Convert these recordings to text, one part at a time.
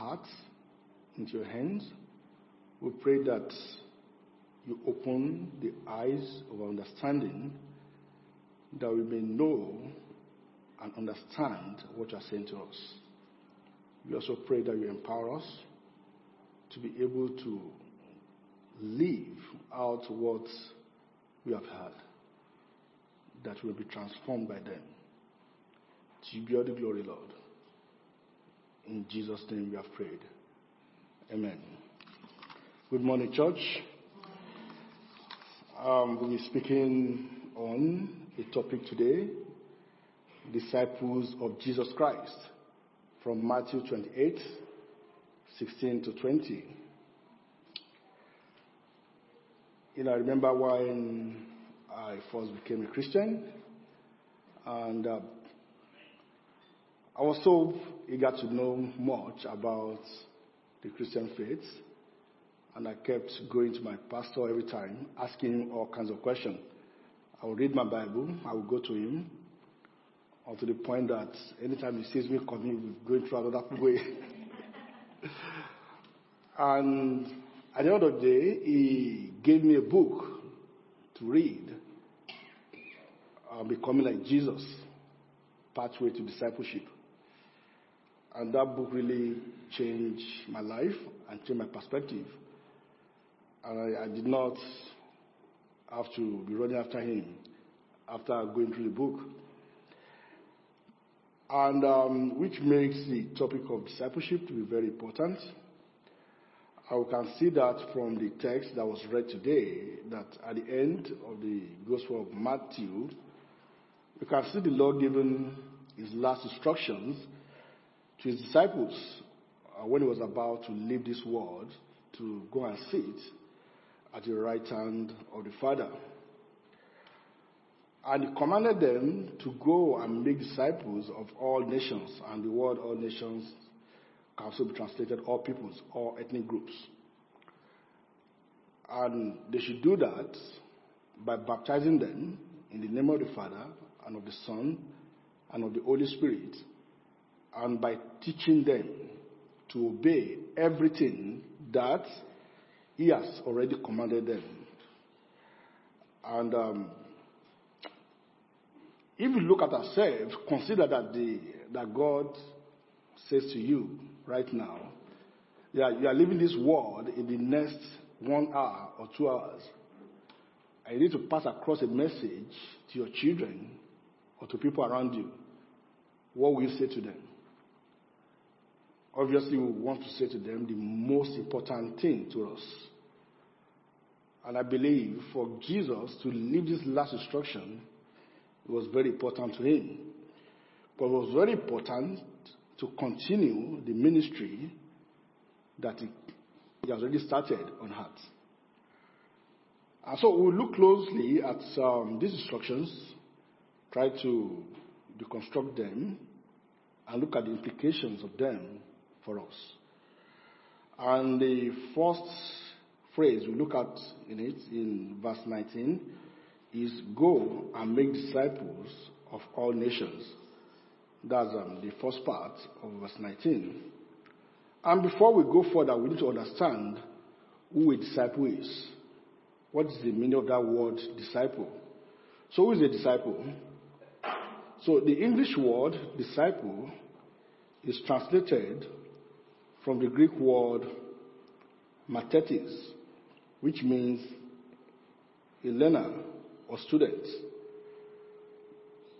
hearts into your hands. We pray that you open the eyes of our understanding that we may know and understand what you are saying to us. We also pray that you empower us to be able to live out what we have heard, that we will be transformed by them. To you be all the glory, Lord. In Jesus' name we have prayed. Amen. Good morning, church. Um, we'll be speaking on a topic today disciples of Jesus Christ from Matthew 28 16 to 20. You know, I remember when I first became a Christian, and uh, I was so eager to know much about the Christian faith, and I kept going to my pastor every time, asking him all kinds of questions. I would read my Bible, I would go to him, or to the point that anytime he sees me coming, we're going through another way. and at the end of the day, he gave me a book to read, uh, Becoming Like Jesus, Pathway to Discipleship. And that book really changed my life and changed my perspective. And I, I did not have to be running after him after going through the book. And um, which makes the topic of discipleship to be very important. I can see that from the text that was read today, that at the end of the Gospel of Matthew, you can see the Lord giving his last instructions to his disciples uh, when he was about to leave this world to go and sit at the right hand of the Father. And he commanded them to go and make disciples of all nations. And the word all nations can also be translated all peoples, all ethnic groups. And they should do that by baptizing them in the name of the Father and of the Son and of the Holy Spirit, and by teaching them to obey everything that He has already commanded them. And um, if you look at ourselves, consider that the that God says to you right now, you are, you are leaving this world in the next one hour or two hours. You need to pass across a message to your children or to people around you. What will you say to them? Obviously, we want to say to them the most important thing to us. And I believe for Jesus to leave this last instruction, it was very important to him. But it was very important to continue the ministry that he, has already started on heart. And so we'll look closely at um, these instructions, try to deconstruct them, and look at the implications of them for us. And the first phrase we look at in it, in verse 19, is go and make disciples of all nations. That's um, the first part of verse 19. And before we go further, we need to understand who a disciple is. What is the meaning of that word disciple? So, who is a disciple? So, the English word disciple is translated from the Greek word mathetes, which means a learner or student.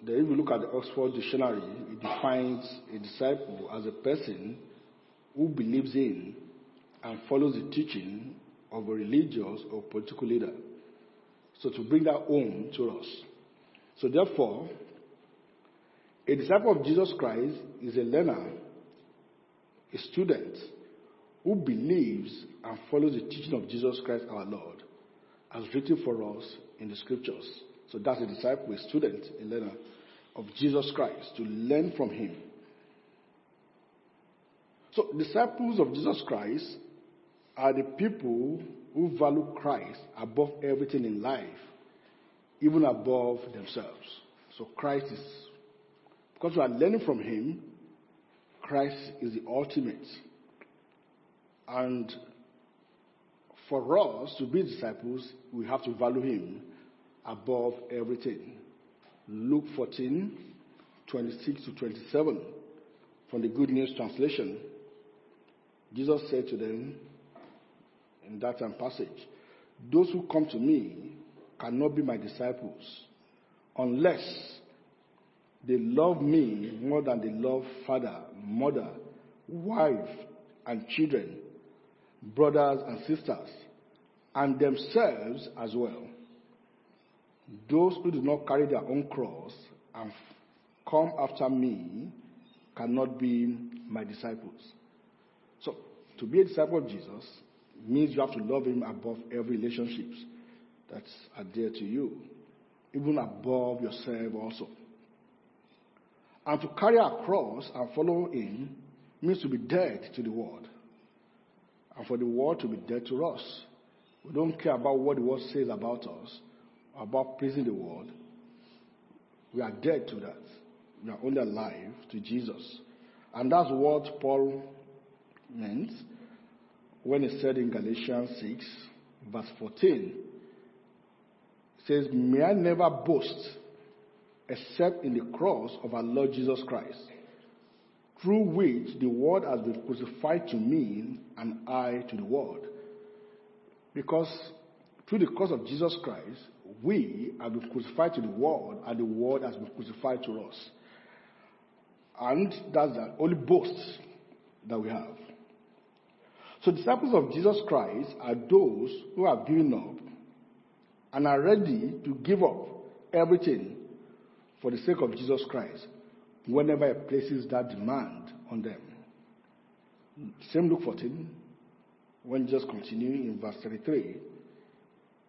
Then, if you look at the Oxford Dictionary, it defines a disciple as a person who believes in and follows the teaching of a religious or political leader. So, to bring that home to us. So, therefore, a disciple of Jesus Christ is a learner, a student who believes and follows the teaching of Jesus Christ our Lord, as written for us in the scriptures. So that's a disciple, a student, a learner of Jesus Christ, to learn from him. So disciples of Jesus Christ are the people who value Christ above everything in life, even above themselves. So Christ is, because we are learning from him, Christ is the ultimate. And for us to be disciples, we have to value him above everything. Luke 14, 26 to 27 from the Good News Translation. Jesus said to them in that passage, Those who come to me cannot be my disciples unless they love me more than they love father, mother, wife, and children, brothers and sisters, and themselves as well. Those who do not carry their own cross and come after me cannot be my disciples. So, to be a disciple of Jesus means you have to love him above every relationships that are dear to you, even above yourself also. And to carry our cross and follow him means to be dead to the world. And for the world to be dead to us. We don't care about what the world says about us, about pleasing the world. We are dead to that. We are only alive to Jesus. And that's what Paul meant when he said in Galatians 6, verse 14, says, May I never boast except in the cross of our Lord Jesus Christ, through which the world has been crucified to me and I to the world. Because through the cross of Jesus Christ, we have been crucified to the world and the world has been crucified to us. And that's the only boast that we have. So disciples of Jesus Christ are those who have given up and are ready to give up everything for the sake of Jesus Christ whenever he places that demand on them. Same Luke 14, when Jesus continues in verse 33,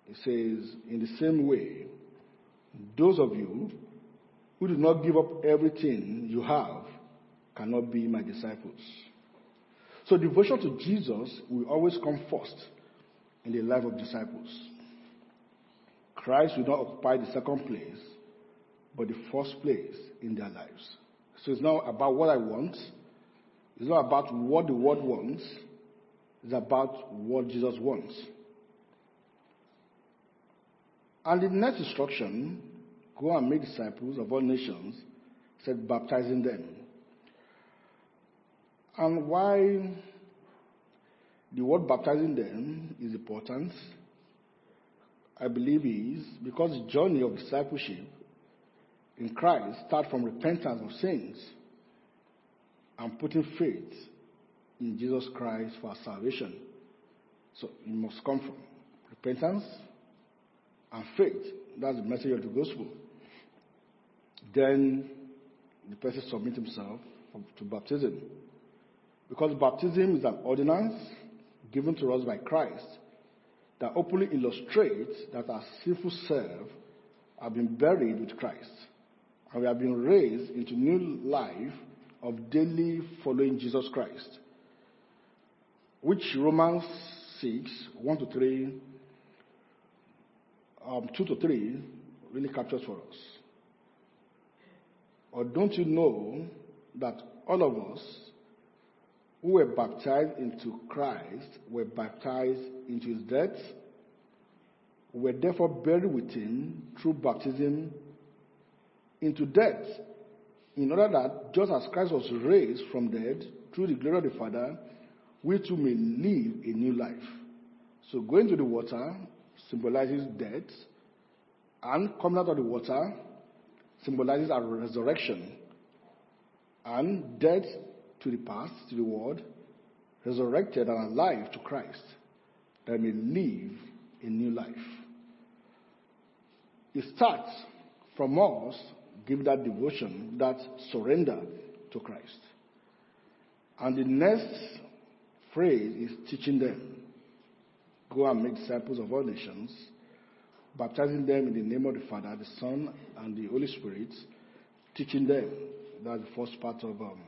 it says, In the same way, those of you who do not give up everything you have cannot be my disciples. So devotion to Jesus will always come first in the life of disciples. Christ will not occupy the second place, but the first place in their lives. So it's not about what I want. It's not about what the world wants. It's about what Jesus wants. And the next instruction Go and make disciples of all nations, said, baptizing them. And why the word baptizing them is important, I believe is because the journey of discipleship in Christ start from repentance of sins and putting faith in Jesus Christ for salvation. So it must come from repentance and faith. That's the message of the gospel. Then the person submits himself to baptism. Because baptism is an ordinance given to us by Christ that openly illustrates that our sinful self have been buried with Christ and we have been raised into new life of daily following Jesus Christ, which Romans 6, 1 to 3, um, 2 to 3 really captures for us. Or don't you know that all of us who were baptized into Christ were baptized into his death? Were therefore buried with him through baptism into death, in order that just as Christ was raised from dead through the glory of the Father, we too may live a new life. So going to the water symbolizes death, and coming out of the water symbolizes our resurrection and death to the past, to the world, resurrected and alive to Christ, that may live a new life. It starts from us giving that devotion, that surrender to Christ. And the next phrase is teaching them. Go and make disciples of all nations baptizing them in the name of the Father, the Son, and the Holy Spirit, teaching them. That's the first part of um,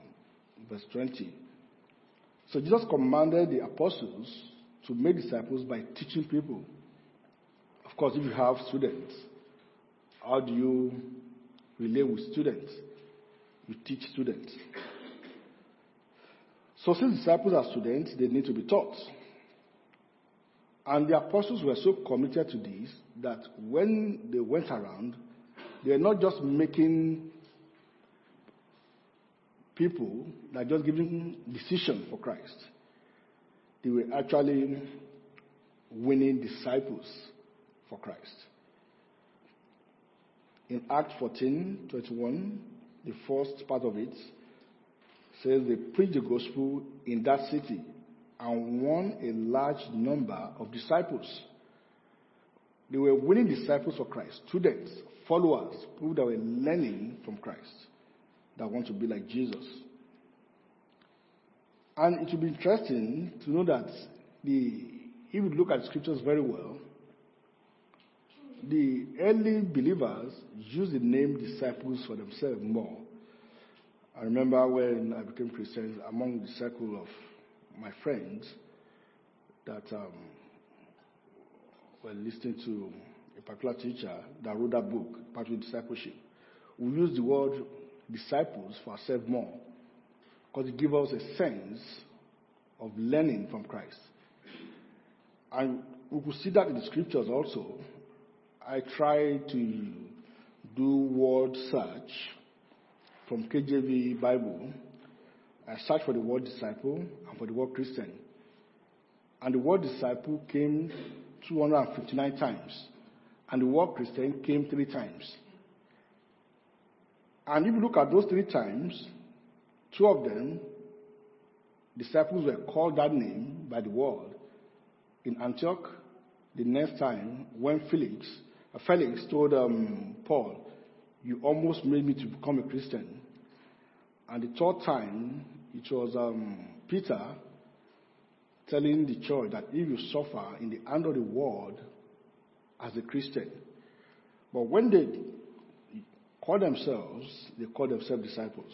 verse 20. So Jesus commanded the apostles to make disciples by teaching people. Of course, if you have students, how do you relate with students? You teach students. So, since disciples are students, they need to be taught. And the apostles were so committed to this that when they went around, they were not just making people that just giving decision for Christ. They were actually winning disciples for Christ. In Acts 14 21, the first part of it says they preached the gospel in that city and won a large number of disciples. They were winning disciples for Christ, students, followers, people that were learning from Christ, that want to be like Jesus. And it will be interesting to know that the, if you look at scriptures very well, the early believers used the name disciples for themselves more. I remember when I became Christian, among the circle of my friends that um, were listening to a particular teacher that wrote that book, Pathway Discipleship. We use the word disciples for ourselves more because it gives us a sense of learning from Christ. And we could see that in the scriptures also. I try to do word search from KJV Bible. I searched for the word disciple and for the word Christian. And the word disciple came 259 times. And the word Christian came three times. And if you look at those three times, two of them, disciples were called that name by the world. In Antioch, the next time, when Felix, Felix told um, Paul, You almost made me to become a Christian. And the third time, it was um, Peter telling the church that if you suffer in the hand of the world as a Christian, but when they call themselves, they call themselves disciples.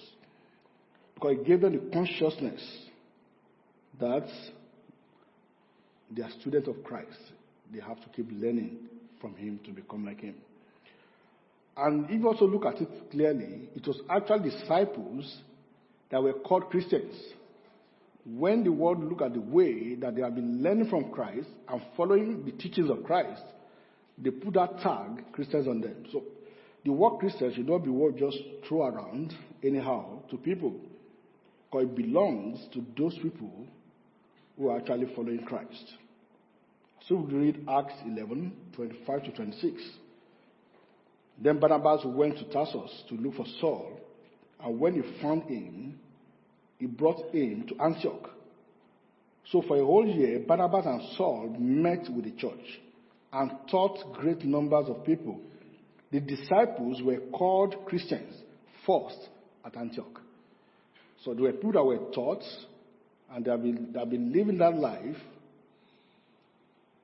Because it gave them the consciousness that they are students of Christ. They have to keep learning from Him to become like Him. And if you also look at it clearly, it was actually disciples that were called Christians. When the world look at the way that they have been learning from Christ and following the teachings of Christ, they put that tag Christians on them. So the word Christian should not be word just throw around anyhow to people. Because it belongs to those people who are actually following Christ. So we read Acts 11, 25 to 26. Then Barnabas went to Tarsus to look for Saul, and when he found him, he brought him to Antioch. So for a whole year, Barnabas and Saul met with the church and taught great numbers of people. The disciples were called Christians first at Antioch. So there were people that were taught and they have been, they have been living that life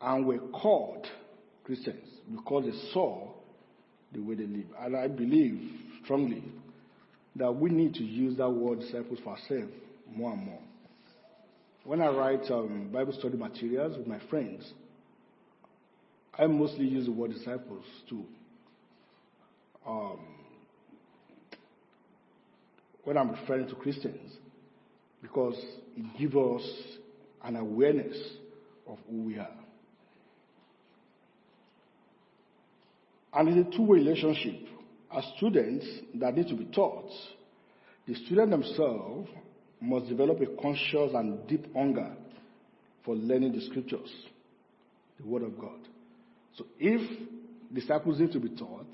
and we were called Christians because they saw the way they live. And I believe strongly that we need to use that word disciples for ourselves more and more. When I write um, Bible study materials with my friends, I mostly use the word disciples to um, when I'm referring to Christians because it gives us an awareness of who we are. And it's a two way relationship. As students that need to be taught, the student themselves must develop a conscious and deep hunger for learning the scriptures, the Word of God. So if disciples need to be taught,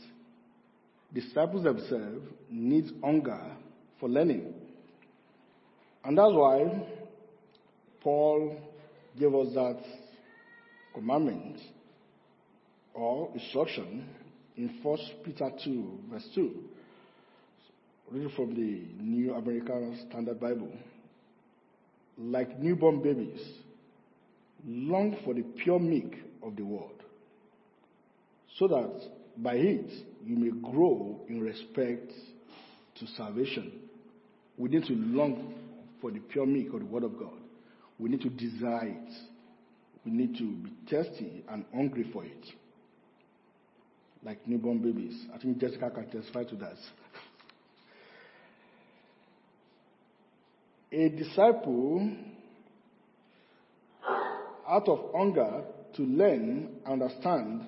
disciples themselves need hunger for learning. And that's why Paul gave us that commandment or instruction in 1 Peter 2, verse 2. Read from the New American Standard Bible. Like newborn babies, long for the pure milk of the word, so that by it you may grow in respect to salvation. We need to long for the pure milk of the word of God. We need to desire it. We need to be thirsty and hungry for it like newborn babies. I think Jessica can testify to that. A disciple, out of hunger to learn, understand,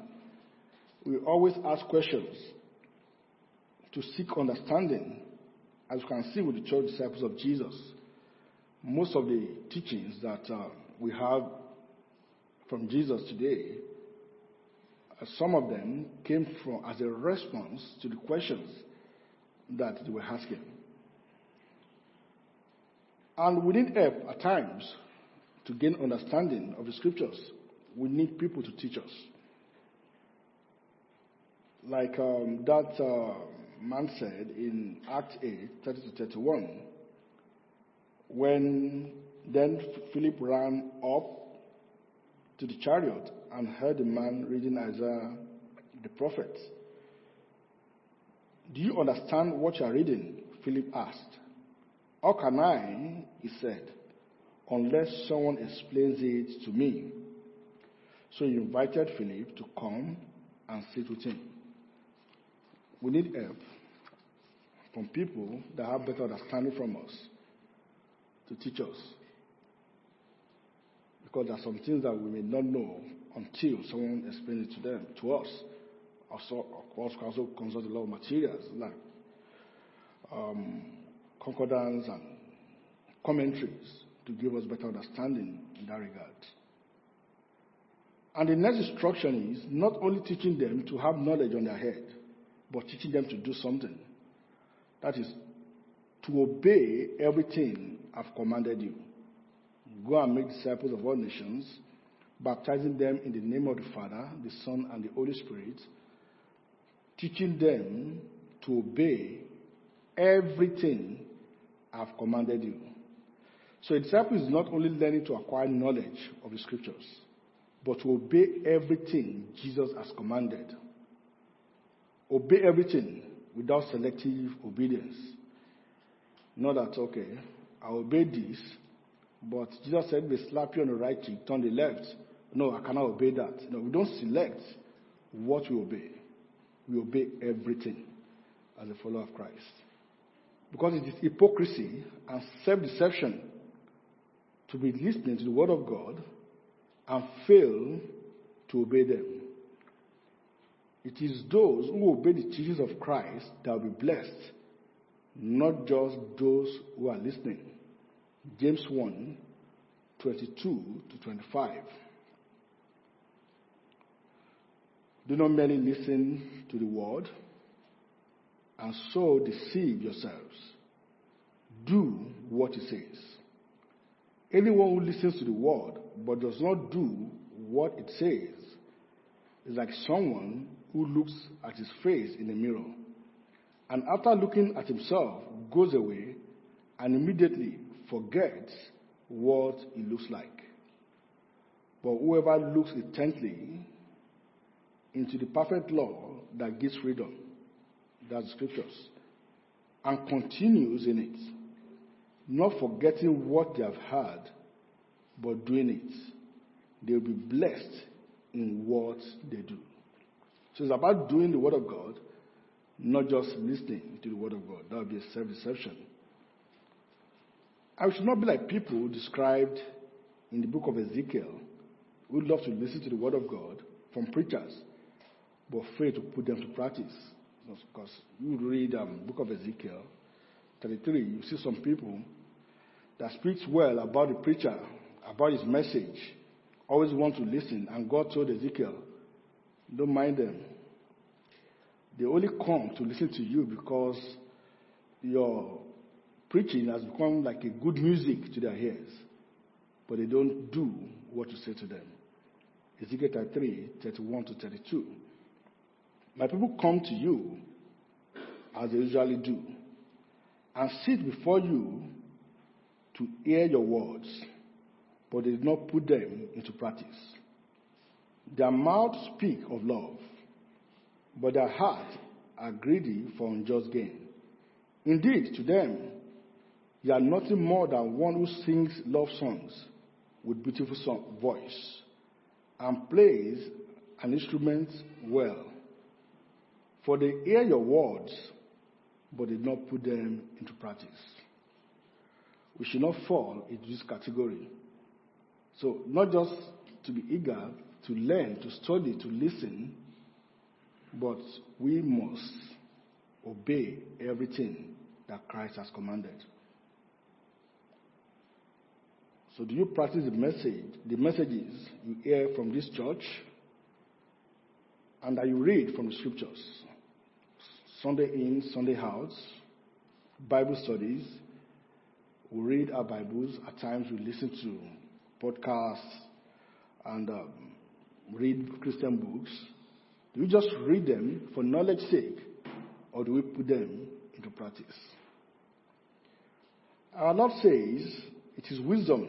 we always ask questions to seek understanding, as you can see with the church disciples of Jesus. Most of the teachings that uh, we have from Jesus today, some of them came from as a response to the questions that they were asking. And we need help at times to gain understanding of the scriptures. We need people to teach us. Like um, that uh, man said in Acts 8 30 to 31, when then Philip ran up to the chariot and heard a man reading Isaiah the prophet. Do you understand what you are reading? Philip asked. How can I? He said, unless someone explains it to me. So he invited Philip to come and sit with him. We need help from people that have better understanding from us to teach us. Because there are some things that we may not know until someone explains it to them, to us. Also, of course, we also consult a lot of materials like um, concordance and commentaries to give us better understanding in that regard. And the next instruction is not only teaching them to have knowledge on their head, but teaching them to do something. That is, to obey everything I've commanded you. Go and make disciples of all nations, baptizing them in the name of the Father, the Son, and the Holy Spirit, teaching them to obey everything I've commanded you. So a disciple is not only learning to acquire knowledge of the scriptures, but to obey everything Jesus has commanded. Obey everything without selective obedience. Not that, okay, I obey this, but Jesus said, they slap you on the right cheek, turn the left. No, I cannot obey that. No, we don't select what we obey. We obey everything as a follower of Christ. Because it is hypocrisy and self deception to be listening to the Word of God and fail to obey them. It is those who obey the teachings of Christ that will be blessed, not just those who are listening. James 1 22 to 25. Do not merely listen to the word and so deceive yourselves. Do what it says. Anyone who listens to the word but does not do what it says is like someone who looks at his face in a mirror and after looking at himself goes away and immediately forgets what it looks like. But whoever looks intently into the perfect law that gives freedom, that's scriptures, and continues in it, not forgetting what they have heard, but doing it, they'll be blessed in what they do. So it's about doing the Word of God, not just listening to the Word of God. That would be a self deception. I should not be like people described in the book of Ezekiel who love to listen to the Word of God from preachers, but fail to put them to practice. Because you read um, book of Ezekiel 33, you see some people that speaks well about the preacher, about his message, always want to listen. And God told Ezekiel, don't mind them. They only come to listen to you because your preaching has become like a good music to their ears, but they don't do what you say to them. Ezekiel 33, 31 to 32. My people come to you as they usually do and sit before you to hear your words, but they did not put them into practice. Their mouths speak of love, but their hearts are greedy for unjust gain. Indeed, to them, you are nothing more than one who sings love songs with beautiful song, voice and plays an instrument well. For they hear your words, but did not put them into practice. we should not fall into this category. So, not just to be eager to learn, to study, to listen, but we must obey everything that Christ has commanded. So, do you practice the message, the messages you hear from this church, and that you read from the scriptures? Sunday in, Sunday out, Bible studies. We read our Bibles. At times, we listen to podcasts and um, read Christian books. Do we just read them for knowledge's sake, or do we put them into practice? Our Lord says it is wisdom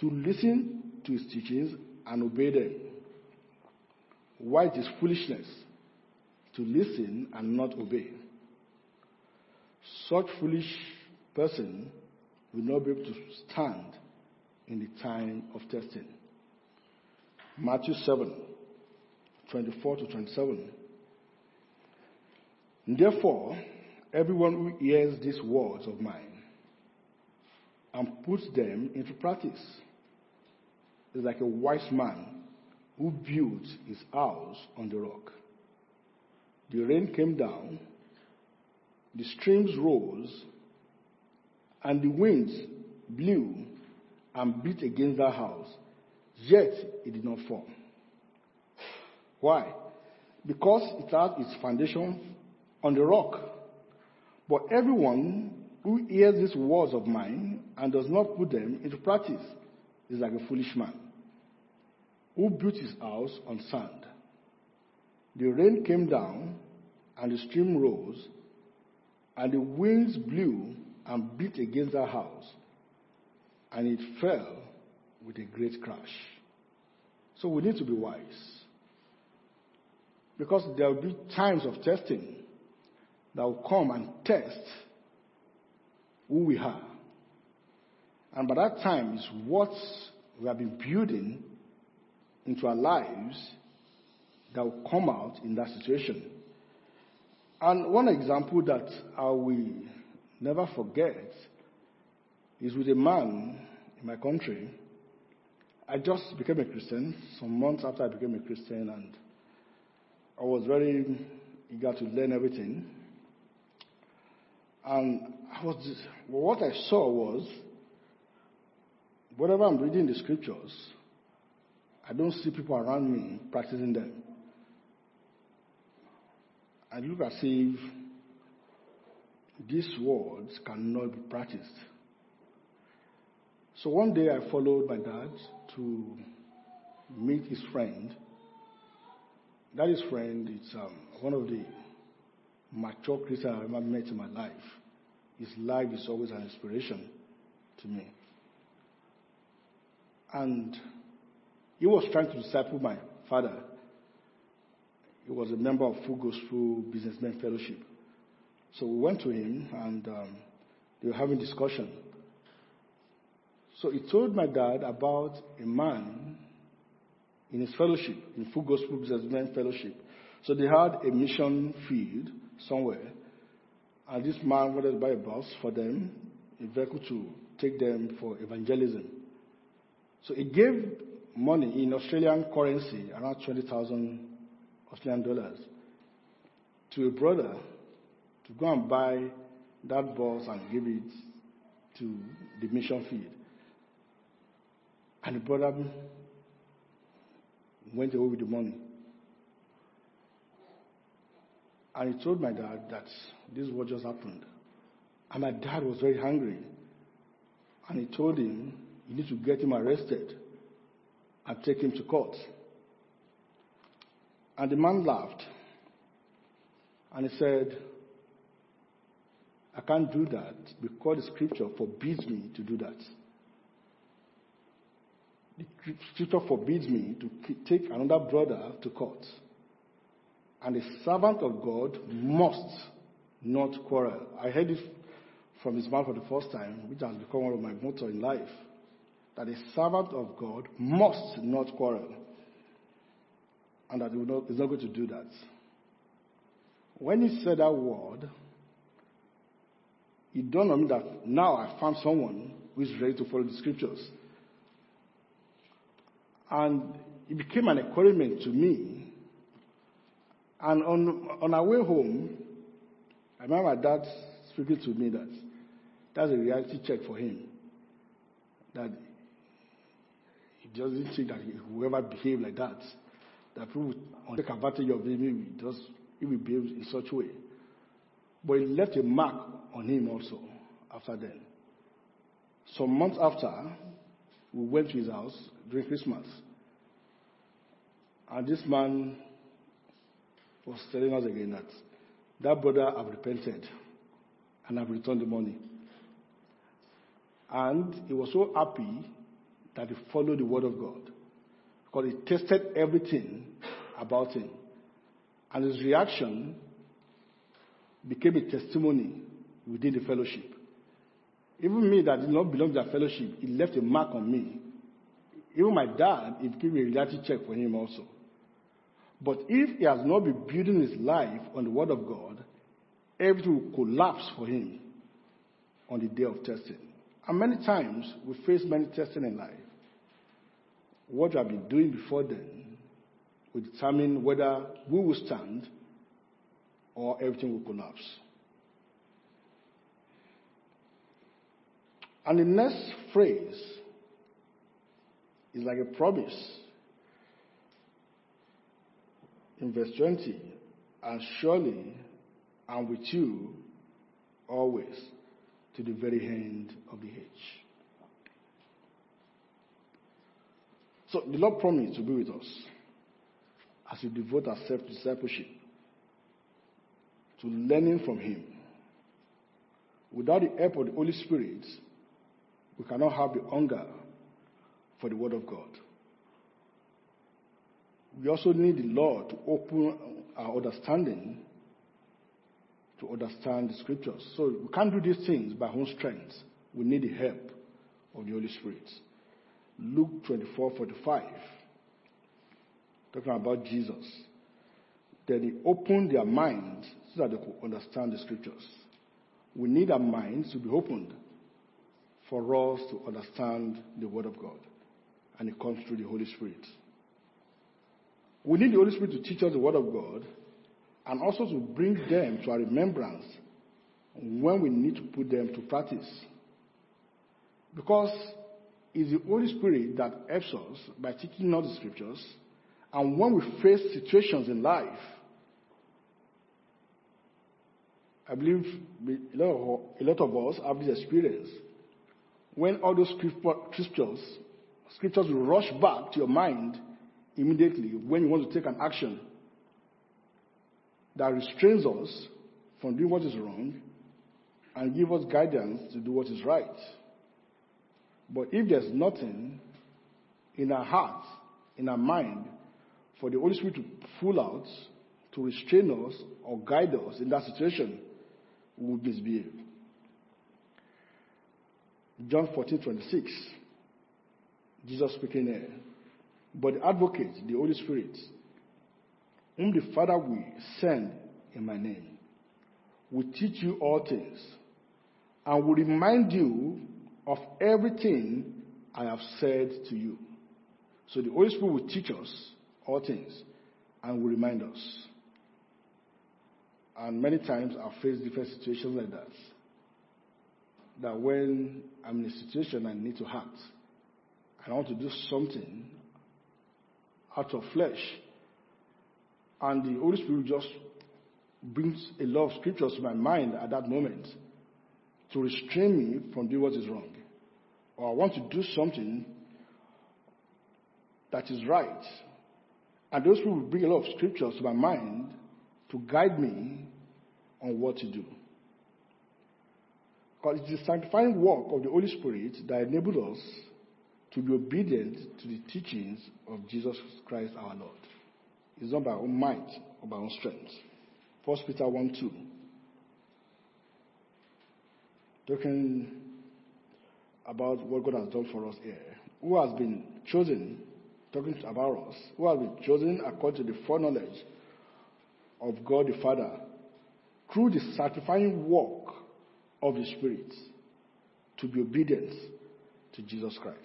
to listen to his teachings and obey them. Why it is foolishness to listen and not obey. Such foolish person will not be able to stand in the time of testing. Matthew 7, 24 to 27. Therefore, everyone who hears these words of mine and puts them into practice It's like a wise man who built his house on the rock. The rain came down, the streams rose, and the winds blew and beat against that house, yet it did not fall. Why? Because it had its foundation on the rock. But everyone who hears these words of mine and does not put them into practice is like a foolish man who built his house on sand. The rain came down, and the stream rose, and the winds blew and beat against that house, and it fell with a great crash. So we need to be wise. Because there will be times of testing that will come and test who we are. And by that time, it's what we have been building into our lives that will come out in that situation. And one example that I will never forget is with a man in my country. I just became a Christian some months after I became a Christian, and I was very eager to learn everything. And I was what I saw was whatever I'm reading the scriptures, I don't see people around me practicing them. I look as if these words cannot be practiced. So one day I followed my dad to meet his friend. That his friend is um, one of the mature Christian I've ever met in my life. His life is always an inspiration to me. And he was trying to disciple my father. He was a member of Full Gospel Businessmen Fellowship. So we went to him and um, they were having discussion. So he told my dad about a man in his fellowship, in Full Gospel Businessmen Fellowship. So they had a mission field somewhere, and this man wanted to buy a bus for them, a vehicle to take them for evangelism. So he gave money in Australian currency, around 20,000 Australian dollars, to a brother to go and buy that bus and give it to the mission field. And the brother went away with the money. And he told my dad that this is what just happened. And my dad was very angry. And he told him, You need to get him arrested and take him to court. And the man laughed. And he said, I can't do that because the scripture forbids me to do that. The scripture forbids me to take another brother to court. And a servant of God must not quarrel. I heard it from his mouth for the first time, which has become one of my motto in life that a servant of God must not quarrel, and that he not, not going to do that. When he said that word, it dawned on me that now I found someone who is ready to follow the scriptures. And it became an encouragement to me. And on, on our way home, I remember dad speaking to me that that's a reality check for him. That he doesn't think that he will ever behave like that. That people will take advantage of him if he, he behaves in such a way. But it left a mark on him also after then. Some months after, we went to his house during Christmas. And this man was telling us again that that brother have repented and have returned the money. And he was so happy that he followed the word of God. Because he tested everything about him. And his reaction became a testimony within the fellowship. Even me that did not belong to that fellowship, it left a mark on me. Even my dad, it became a reality check for him also. But if he has not been building his life on the word of God, everything will collapse for him on the day of testing. And many times we face many testing in life. What you have been doing before then will determine whether we will stand or everything will collapse. And the next phrase is like a promise. In verse 20, and surely I'm with you always to the very end of the age. So the Lord promised to be with us as we devote ourselves to discipleship, to learning from Him. Without the help of the Holy Spirit, we cannot have the hunger for the Word of God. We also need the Lord to open our understanding to understand the scriptures. So we can't do these things by our own strength. We need the help of the Holy Spirit. Luke 24 45, talking about Jesus. Then he opened their minds so that they could understand the scriptures. We need our minds to be opened for us to understand the Word of God. And it comes through the Holy Spirit. We need the Holy Spirit to teach us the Word of God and also to bring them to our remembrance when we need to put them to practice. Because it's the Holy Spirit that helps us by teaching us the scriptures. And when we face situations in life, I believe a lot of, us have this experience. When all those scriptures, scriptures will rush back to your mind immediately when you want to take an action that restrains us from doing what is wrong and give us guidance to do what is right. But if there's nothing in our heart, in our mind, for the Holy Spirit to pull out, to restrain us or guide us in that situation, we will misbehave. John 14, 26. Jesus speaking there. But the advocate, the Holy Spirit, whom the Father will send in my name, will teach you all things and will remind you of everything I have said to you. So the Holy Spirit will teach us all things and will remind us. And many times I've faced different situations like that. That when I'm in a situation I need to act, I want to do something out of flesh, and the Holy Spirit just brings a lot of scriptures to my mind at that moment to restrain me from doing what is wrong. Or I want to do something that is right. And those people bring a lot of scriptures to my mind to guide me on what to do. Because it is the sanctifying work of the Holy Spirit that enables us to be obedient to the teachings of Jesus Christ our Lord. It's not by our own might or by our own strength. 1 Peter 1 2. Talking about what God has done for us here. Who has been chosen, talking about us, who has been chosen according to the foreknowledge of God the Father through the sanctifying work of the Spirit to be obedient to Jesus Christ.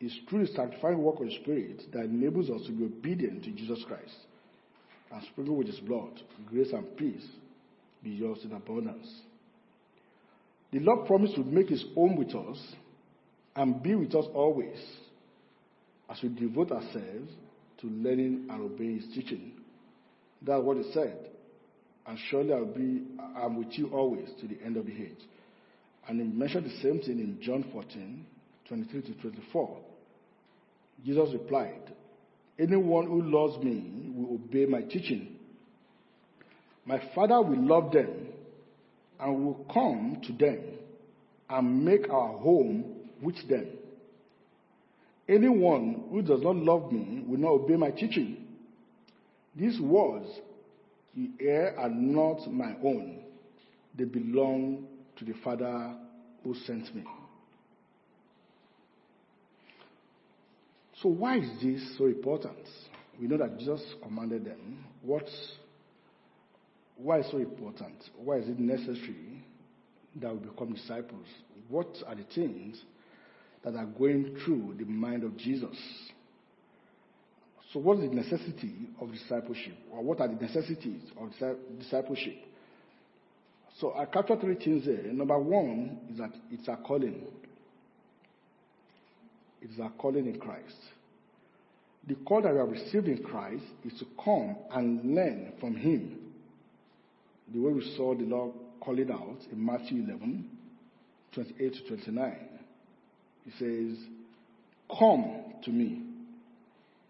It's through the sanctifying work of the Spirit that enables us to be obedient to Jesus Christ and sprinkle with His blood, grace and peace be yours in abundance. The Lord promised to make His home with us and be with us always as we devote ourselves to learning and obeying His teaching. That's what He said. And surely I'll be I'm with you always to the end of the age. And he mentioned the same thing in John 14, 23 to 24. Jesus replied, Anyone who loves me will obey my teaching. My Father will love them and will come to them and make our home with them. Anyone who does not love me will not obey my teaching. These words you hear are not my own, they belong to the Father who sent me. So, why is this so important? We know that Jesus commanded them. What's, why is so important? Why is it necessary that we become disciples? What are the things that are going through the mind of Jesus? So, what is the necessity of discipleship? Or what are the necessities of discipleship? So, I captured three things there. Number one is that it's a calling. It is our calling in Christ. The call that we have received in Christ is to come and learn from Him. The way we saw the Lord call it out in Matthew 11, 28 to 29. He says, Come to me,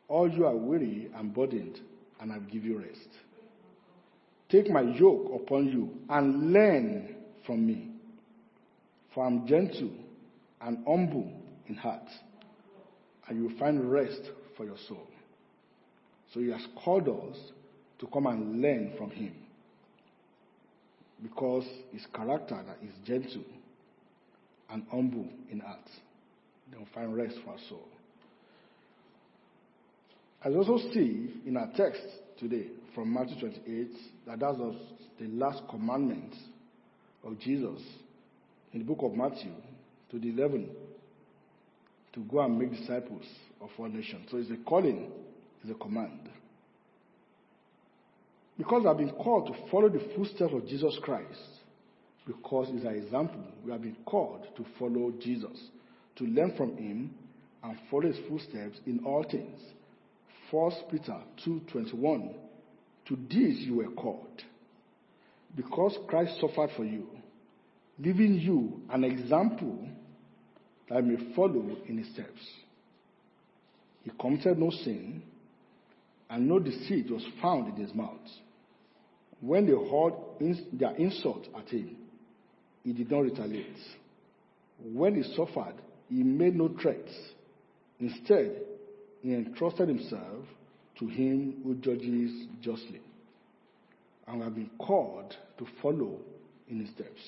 all you are weary and burdened, and I'll give you rest. Take my yoke upon you and learn from me. For I'm gentle and humble in heart, and you will find rest for your soul. So he has called us to come and learn from him. Because his character that is gentle and humble in heart. Then find rest for our soul. As we also see in our text today from Matthew 28 that that's the last commandment of Jesus in the book of Matthew to the 11 to go and make disciples of all nations. So it's a calling, it's a command. Because I've been called to follow the footsteps of Jesus Christ, because it's an example, we have been called to follow Jesus, to learn from him and follow his footsteps in all things. 1 Peter 2:21 To this you were called, because Christ suffered for you, leaving you an example that may follow in his steps. He committed no sin, and no deceit was found in his mouth. When they heard their insult at him, he did not retaliate. When he suffered, he made no threats. Instead, he entrusted himself to him who judges justly. And we have been called to follow in his steps.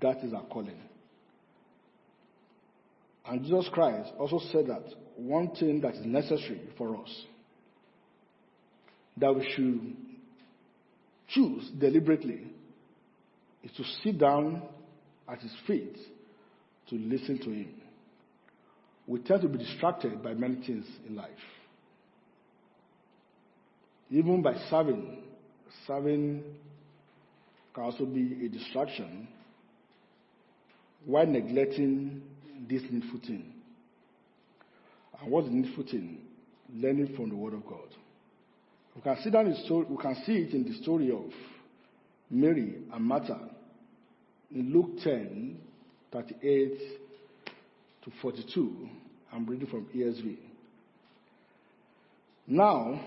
That is our calling. And Jesus Christ also said that one thing that is necessary for us that we should choose deliberately is to sit down at his feet to listen to him. We tend to be distracted by many things in life. Even by serving, serving can also be a distraction while neglecting this needful thing. And what's the needful thing? Learning from the Word of God. We can see that in the story, we can see it in the story of Mary and Martha in Luke 10, 38 to 42. I'm reading from ESV. Now,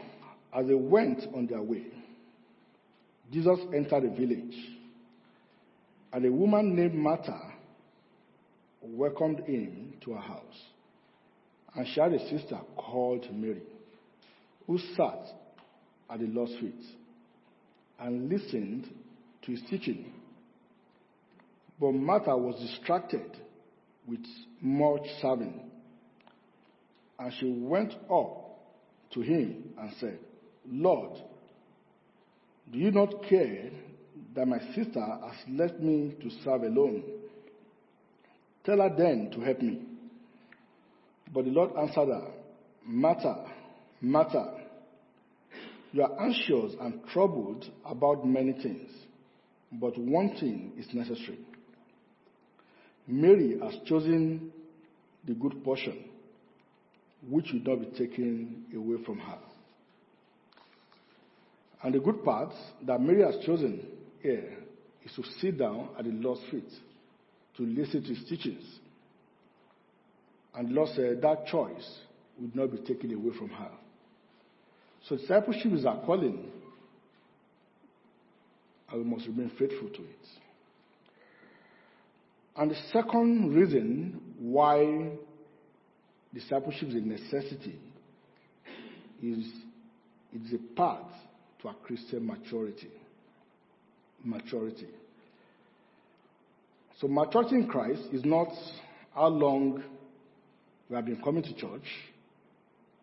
as they went on their way, Jesus entered a village, and a woman named Martha welcomed him to her house. And she had a sister called Mary, who sat at the Lord's feet and listened to his teaching. But Martha was distracted with much serving. And she went up to him and said, Lord, do you not care that my sister has left me to serve alone. Tell her then to help me. But the Lord answered her, Martha, Martha, you are anxious and troubled about many things, but one thing is necessary. Mary has chosen the good portion, which will not be taken away from her. And the good part that Mary has chosen here is to sit down at the Lord's feet to listen to his teachings. And Lord said that choice would not be taken away from her. So discipleship is our calling, and we must remain faithful to it. And the second reason why discipleship is a necessity is it is a path to our Christian maturity. Maturity. So maturity in Christ is not how long we have been coming to church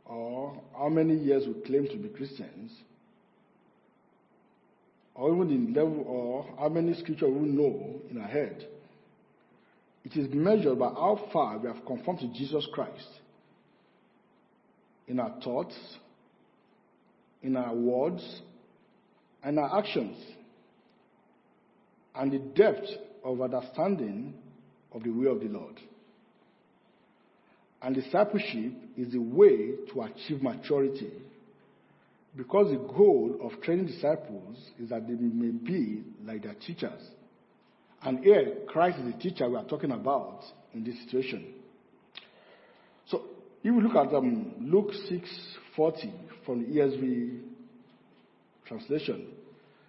or how many years we claim to be Christians or even the level or how many scriptures we know in our head. It is measured by how far we have conformed to Jesus Christ in our thoughts, in our words, and our actions, and the depth of understanding of the way of the Lord. And discipleship is the way to achieve maturity because the goal of training disciples is that they may be like their teachers. And here, Christ is the teacher we are talking about in this situation. So, if you look at um, Luke 6:40 from the ESV translation,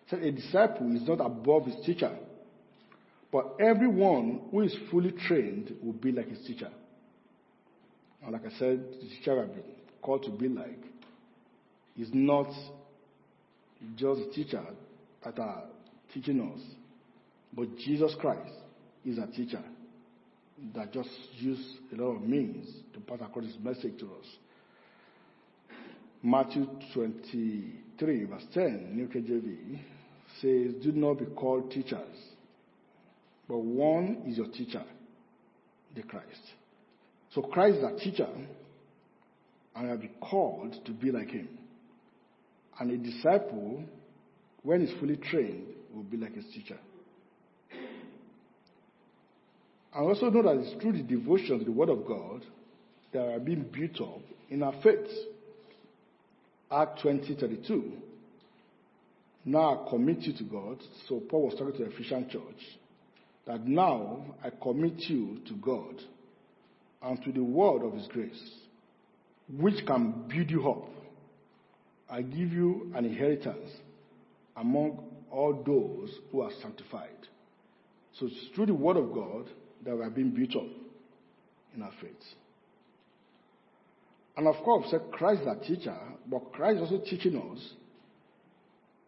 said a disciple is not above his teacher, but everyone who is fully trained will be like his teacher. And like I said, the teacher I've been called to be like is not just a teacher that are teaching us, but Jesus Christ is a teacher that just used a lot of means to pass across his message to us. Matthew 23, verse 10, New KJV, says, Do not be called teachers, but one is your teacher, the Christ. So Christ is a teacher, and I have been called to be like him. And a disciple, when he's fully trained, will be like his teacher. I also know that it's through the devotion to the Word of God that are being built up in our faith. Act 20:32. Now I commit you to God. So Paul was talking to the Ephesian church that now I commit you to God and to the word of his grace, which can build you up. I give you an inheritance among all those who are sanctified. So it's through the word of God that we are being built up in our faith. And of course, Christ is our teacher, but Christ is also teaching us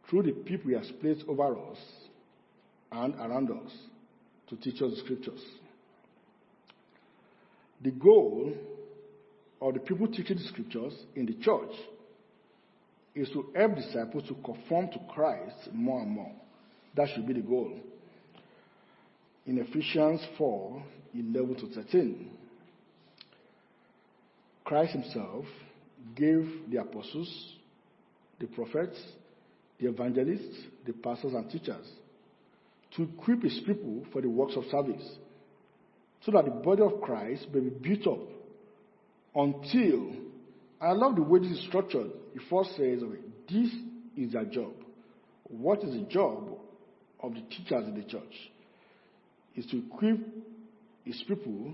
through the people he has placed over us and around us to teach us the scriptures. The goal of the people teaching the scriptures in the church is to help disciples to conform to Christ more and more. That should be the goal. In Ephesians 4 11 to 13, Christ Himself gave the apostles, the prophets, the evangelists, the pastors, and teachers to equip His people for the works of service so that the body of Christ may be built up until, I love the way this is structured. It first says, this is their job. What is the job of the teachers in the church? Is to equip his people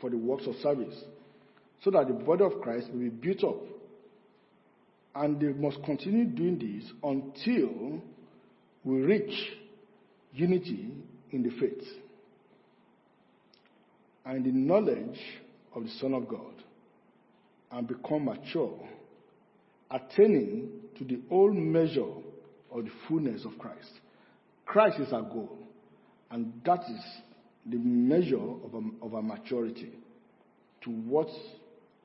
for the works of service, so that the body of Christ may be built up. And they must continue doing this until we reach unity in the faith and the knowledge of the Son of God and become mature, attaining to the whole measure of the fullness of Christ. Christ is our goal, and that is the measure of our, of our maturity. To what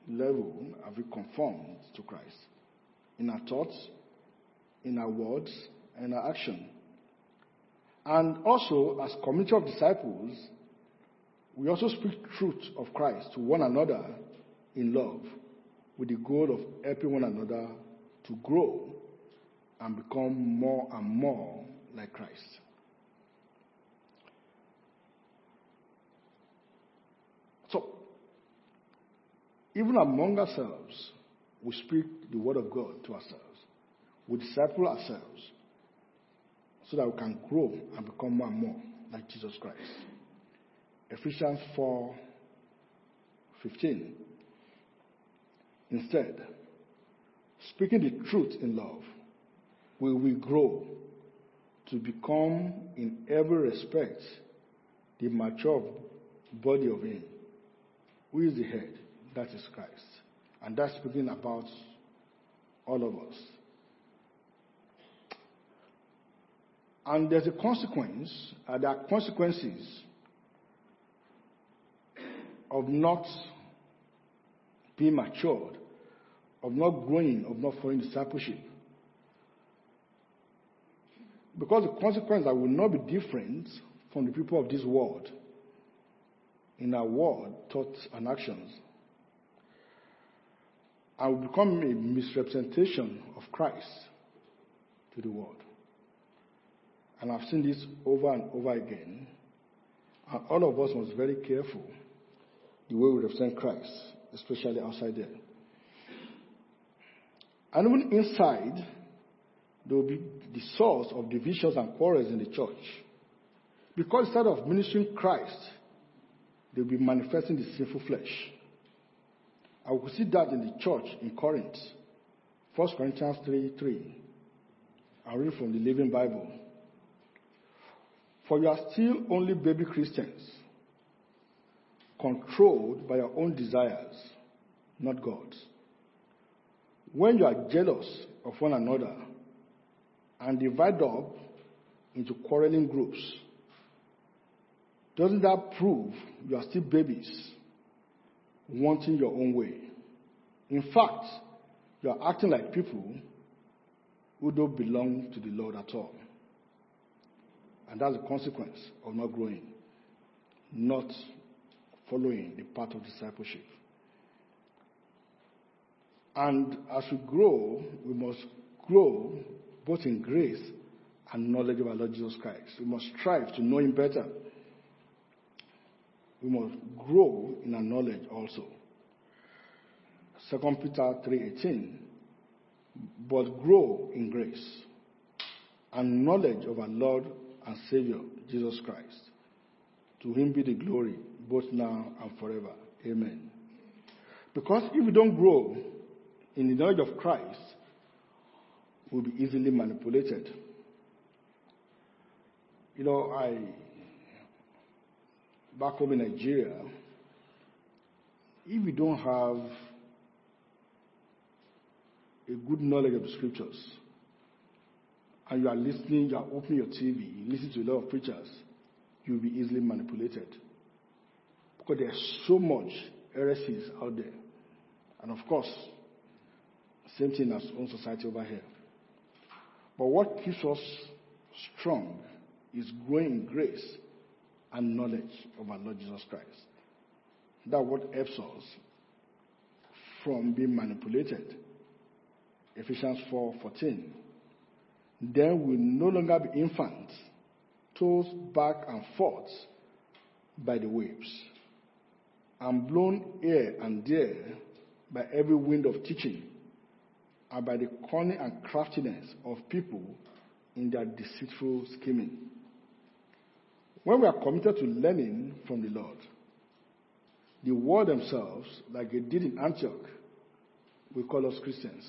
level have we conformed to Christ? In our thoughts, in our words, and our action. And also, as community of disciples, we also speak truth of Christ to one another in love with the goal of helping one another to grow and become more and more like Christ. So, even among ourselves, we speak the word of God to ourselves. We disciple ourselves so that we can grow and become more and more like Jesus Christ. Ephesians 4 15. Instead, speaking the truth in love, we will grow to become, in every respect, the mature body of Him. Who is the head? That is Christ. And that's speaking about all of us. And there's a consequence, uh, there are consequences of not being matured, of not growing, of not following discipleship. Because the consequences will not be different from the people of this world in our word, thoughts, and actions. I will become a misrepresentation of Christ to the world. And I've seen this over and over again. And all of us must be very careful the way we represent Christ, especially outside there. And even inside, there will be the source of divisions and quarrels in the church. Because instead of ministering Christ, they'll be manifesting the sinful flesh. I will see that in the church in Corinth. 1 Corinthians 3 3. I read from the Living Bible. For you are still only baby Christians, controlled by your own desires, not God's. When you are jealous of one another and divide up into quarreling groups, doesn't that prove you are still babies wanting your own way? In fact, you are acting like people who don't belong to the Lord at all. And that's the consequence of not growing, not following the path of discipleship. And as we grow, we must grow both in grace and knowledge of our Lord Jesus Christ. We must strive to know Him better. We must grow in our knowledge also. 2 Peter 3:18 but grow in grace and knowledge of our Lord and Savior, Jesus Christ. To him be the glory, both now and forever. Amen. Because if we don't grow in the knowledge of Christ, we'll be easily manipulated. You know, I, back home in Nigeria, if we don't have a good knowledge of the scriptures, and you are listening, you are opening your TV, you listen to a lot of preachers, you'll be easily manipulated. Because there's so much heresies out there. And of course, same thing as own society over here. But what keeps us strong is growing in grace and knowledge of our Lord Jesus Christ. That's what helps us from being manipulated. Ephesians 4 14 then will no longer be infants, tossed back and forth by the waves, and blown here and there by every wind of teaching, and by the cunning and craftiness of people in their deceitful scheming. When we are committed to learning from the Lord, the world themselves, like they did in Antioch, will call us Christians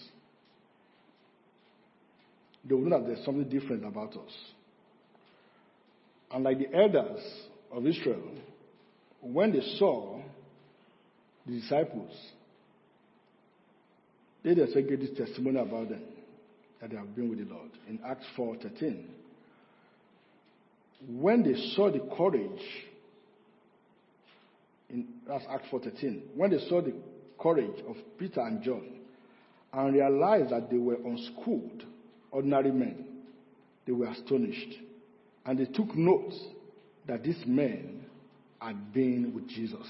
they will know that there's something different about us. And like the elders of Israel, when they saw the disciples, they themselves gave this testimony about them that they have been with the Lord in Acts 4:13. When they saw the courage, in that's Acts 4:13, when they saw the courage of Peter and John and realized that they were unschooled ordinary men. They were astonished And they took note that these men had been with Jesus.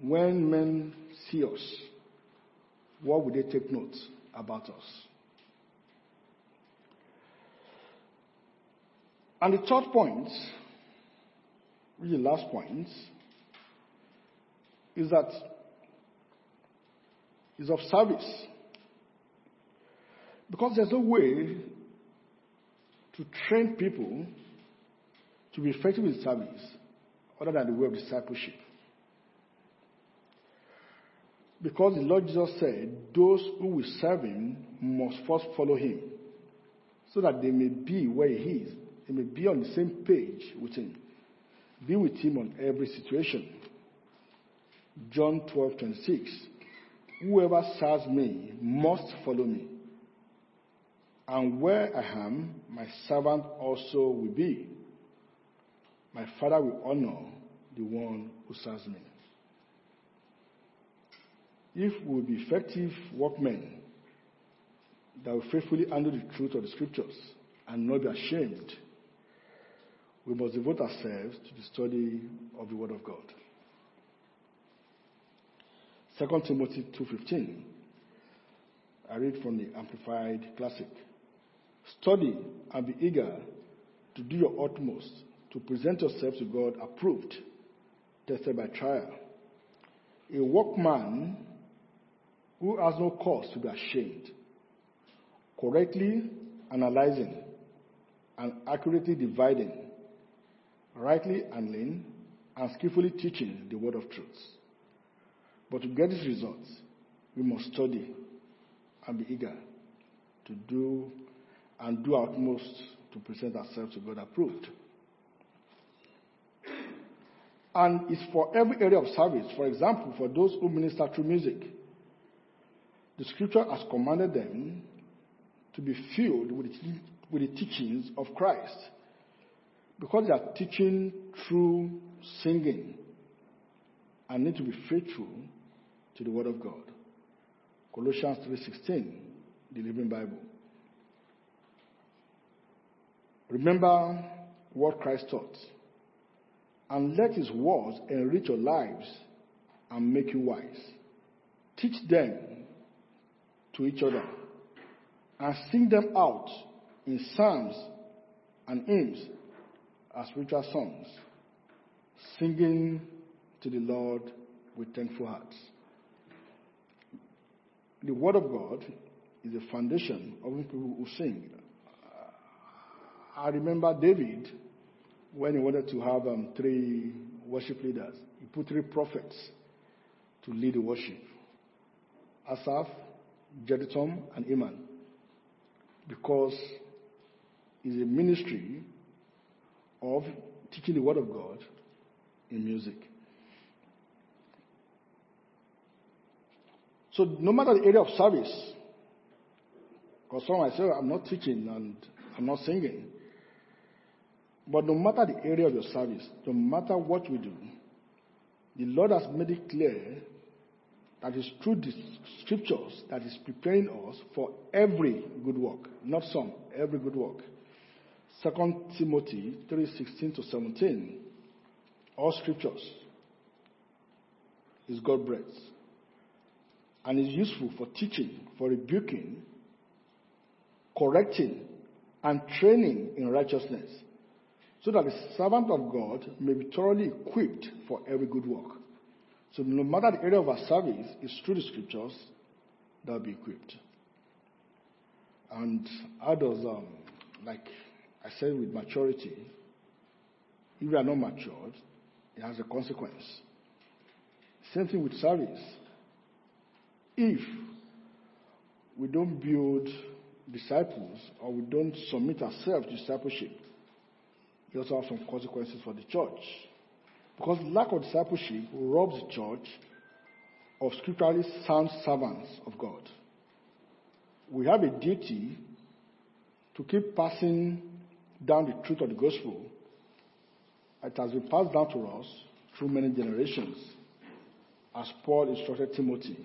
When men see us, what would they take note about us? And the third point, really last point, is that is of service. Because there's no way to train people to be effective in service other than the way of discipleship. Because the Lord Jesus said, those who will serve him must first follow him, so that they may be where he is. They may be on the same page with him. Be with him on every situation. John 12, 26. Whoever serves me must follow me. And where I am, my servant also will be. My Father will honor the one who serves me. If we will be effective workmen that will faithfully handle the truth of the scriptures and not be ashamed, we must devote ourselves to the study of the Word of God. 2 Timothy 2.15 I read from the Amplified Classic. Study and be eager to do your utmost to present yourself to God approved, tested by trial. A workman who has no cause to be ashamed, correctly analyzing and accurately dividing, rightly handling, and skillfully teaching the word of truth. But to get these results, we must study and be eager to do and do our utmost to present ourselves to God approved. And it's for every area of service. For example, for those who minister through music, the scripture has commanded them to be filled with the, with the teachings of Christ. Because they are teaching through singing and need to be faithful to the word of God. Colossians 3:16, the Living Bible. Remember what Christ taught, and let his words enrich your lives and make you wise. Teach them to each other and sing them out in psalms and hymns as spiritual songs, singing to the Lord with thankful hearts. The Word of God is the foundation of people who sing. I remember David when he wanted to have um, three worship leaders. He put three prophets to lead the worship Asaph, Jeduthun, and Heman. Because it's a ministry of teaching the Word of God in music. So, no matter the area of service, because some I say, I'm not teaching and I'm not singing. But no matter the area of your service, no matter what we do, the Lord has made it clear that it's through the scriptures that is preparing us for every good work, not some, every good work. 2 Timothy 3:16 to 17. All scriptures is God breathed and is useful for teaching, for rebuking, correcting, and training in righteousness, so that the servant of God may be thoroughly equipped for every good work. So no matter the area of our service, it's through the scriptures that will be equipped. And does, um, like I said with maturity, if we are not matured, it has a consequence. Same thing with service. If we don't build disciples or we don't submit ourselves to discipleship, it also has some consequences for the church. Because lack of discipleship robs the church of scripturally sound servants of God. We have a duty to keep passing down the truth of the gospel. It has been passed down to us through many generations, as Paul instructed Timothy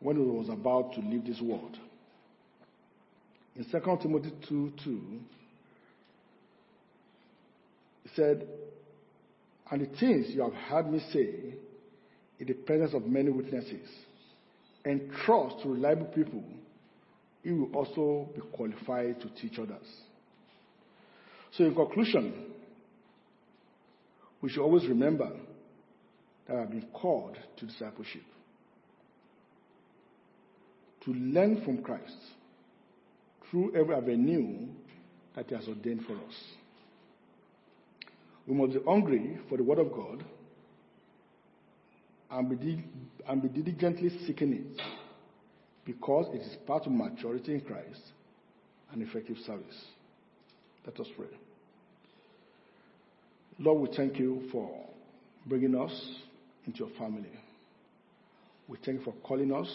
when he was about to leave this world. In 2 Timothy 2 2, He said, And the things you have heard me say in the presence of many witnesses, and trust to reliable people, you will also be qualified to teach others. So, in conclusion, we should always remember that we have been called to discipleship, to learn from Christ through every avenue that He has ordained for us. We must be hungry for the Word of God and be, and be diligently seeking it because it is part of maturity in Christ and effective service. Let us pray. Lord, we thank you for bringing us into your family. We thank you for calling us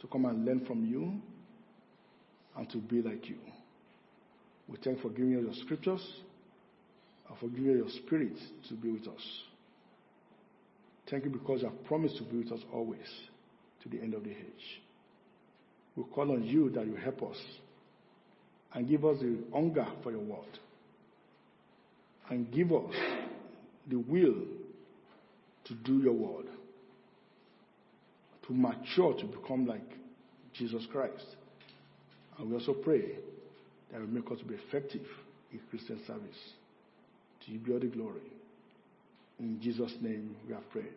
to come and learn from you and to be like you. We thank you for giving us your scriptures and for giving your spirit to be with us. Thank you because you have promised to be with us always to the end of the age. We call on you that you help us and give us the hunger for your word and give us the will to do your word, to mature to become like Jesus Christ. And we also pray that will make us to be effective in Christian service. To you be all the glory. In Jesus' name we have prayed.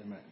Amen.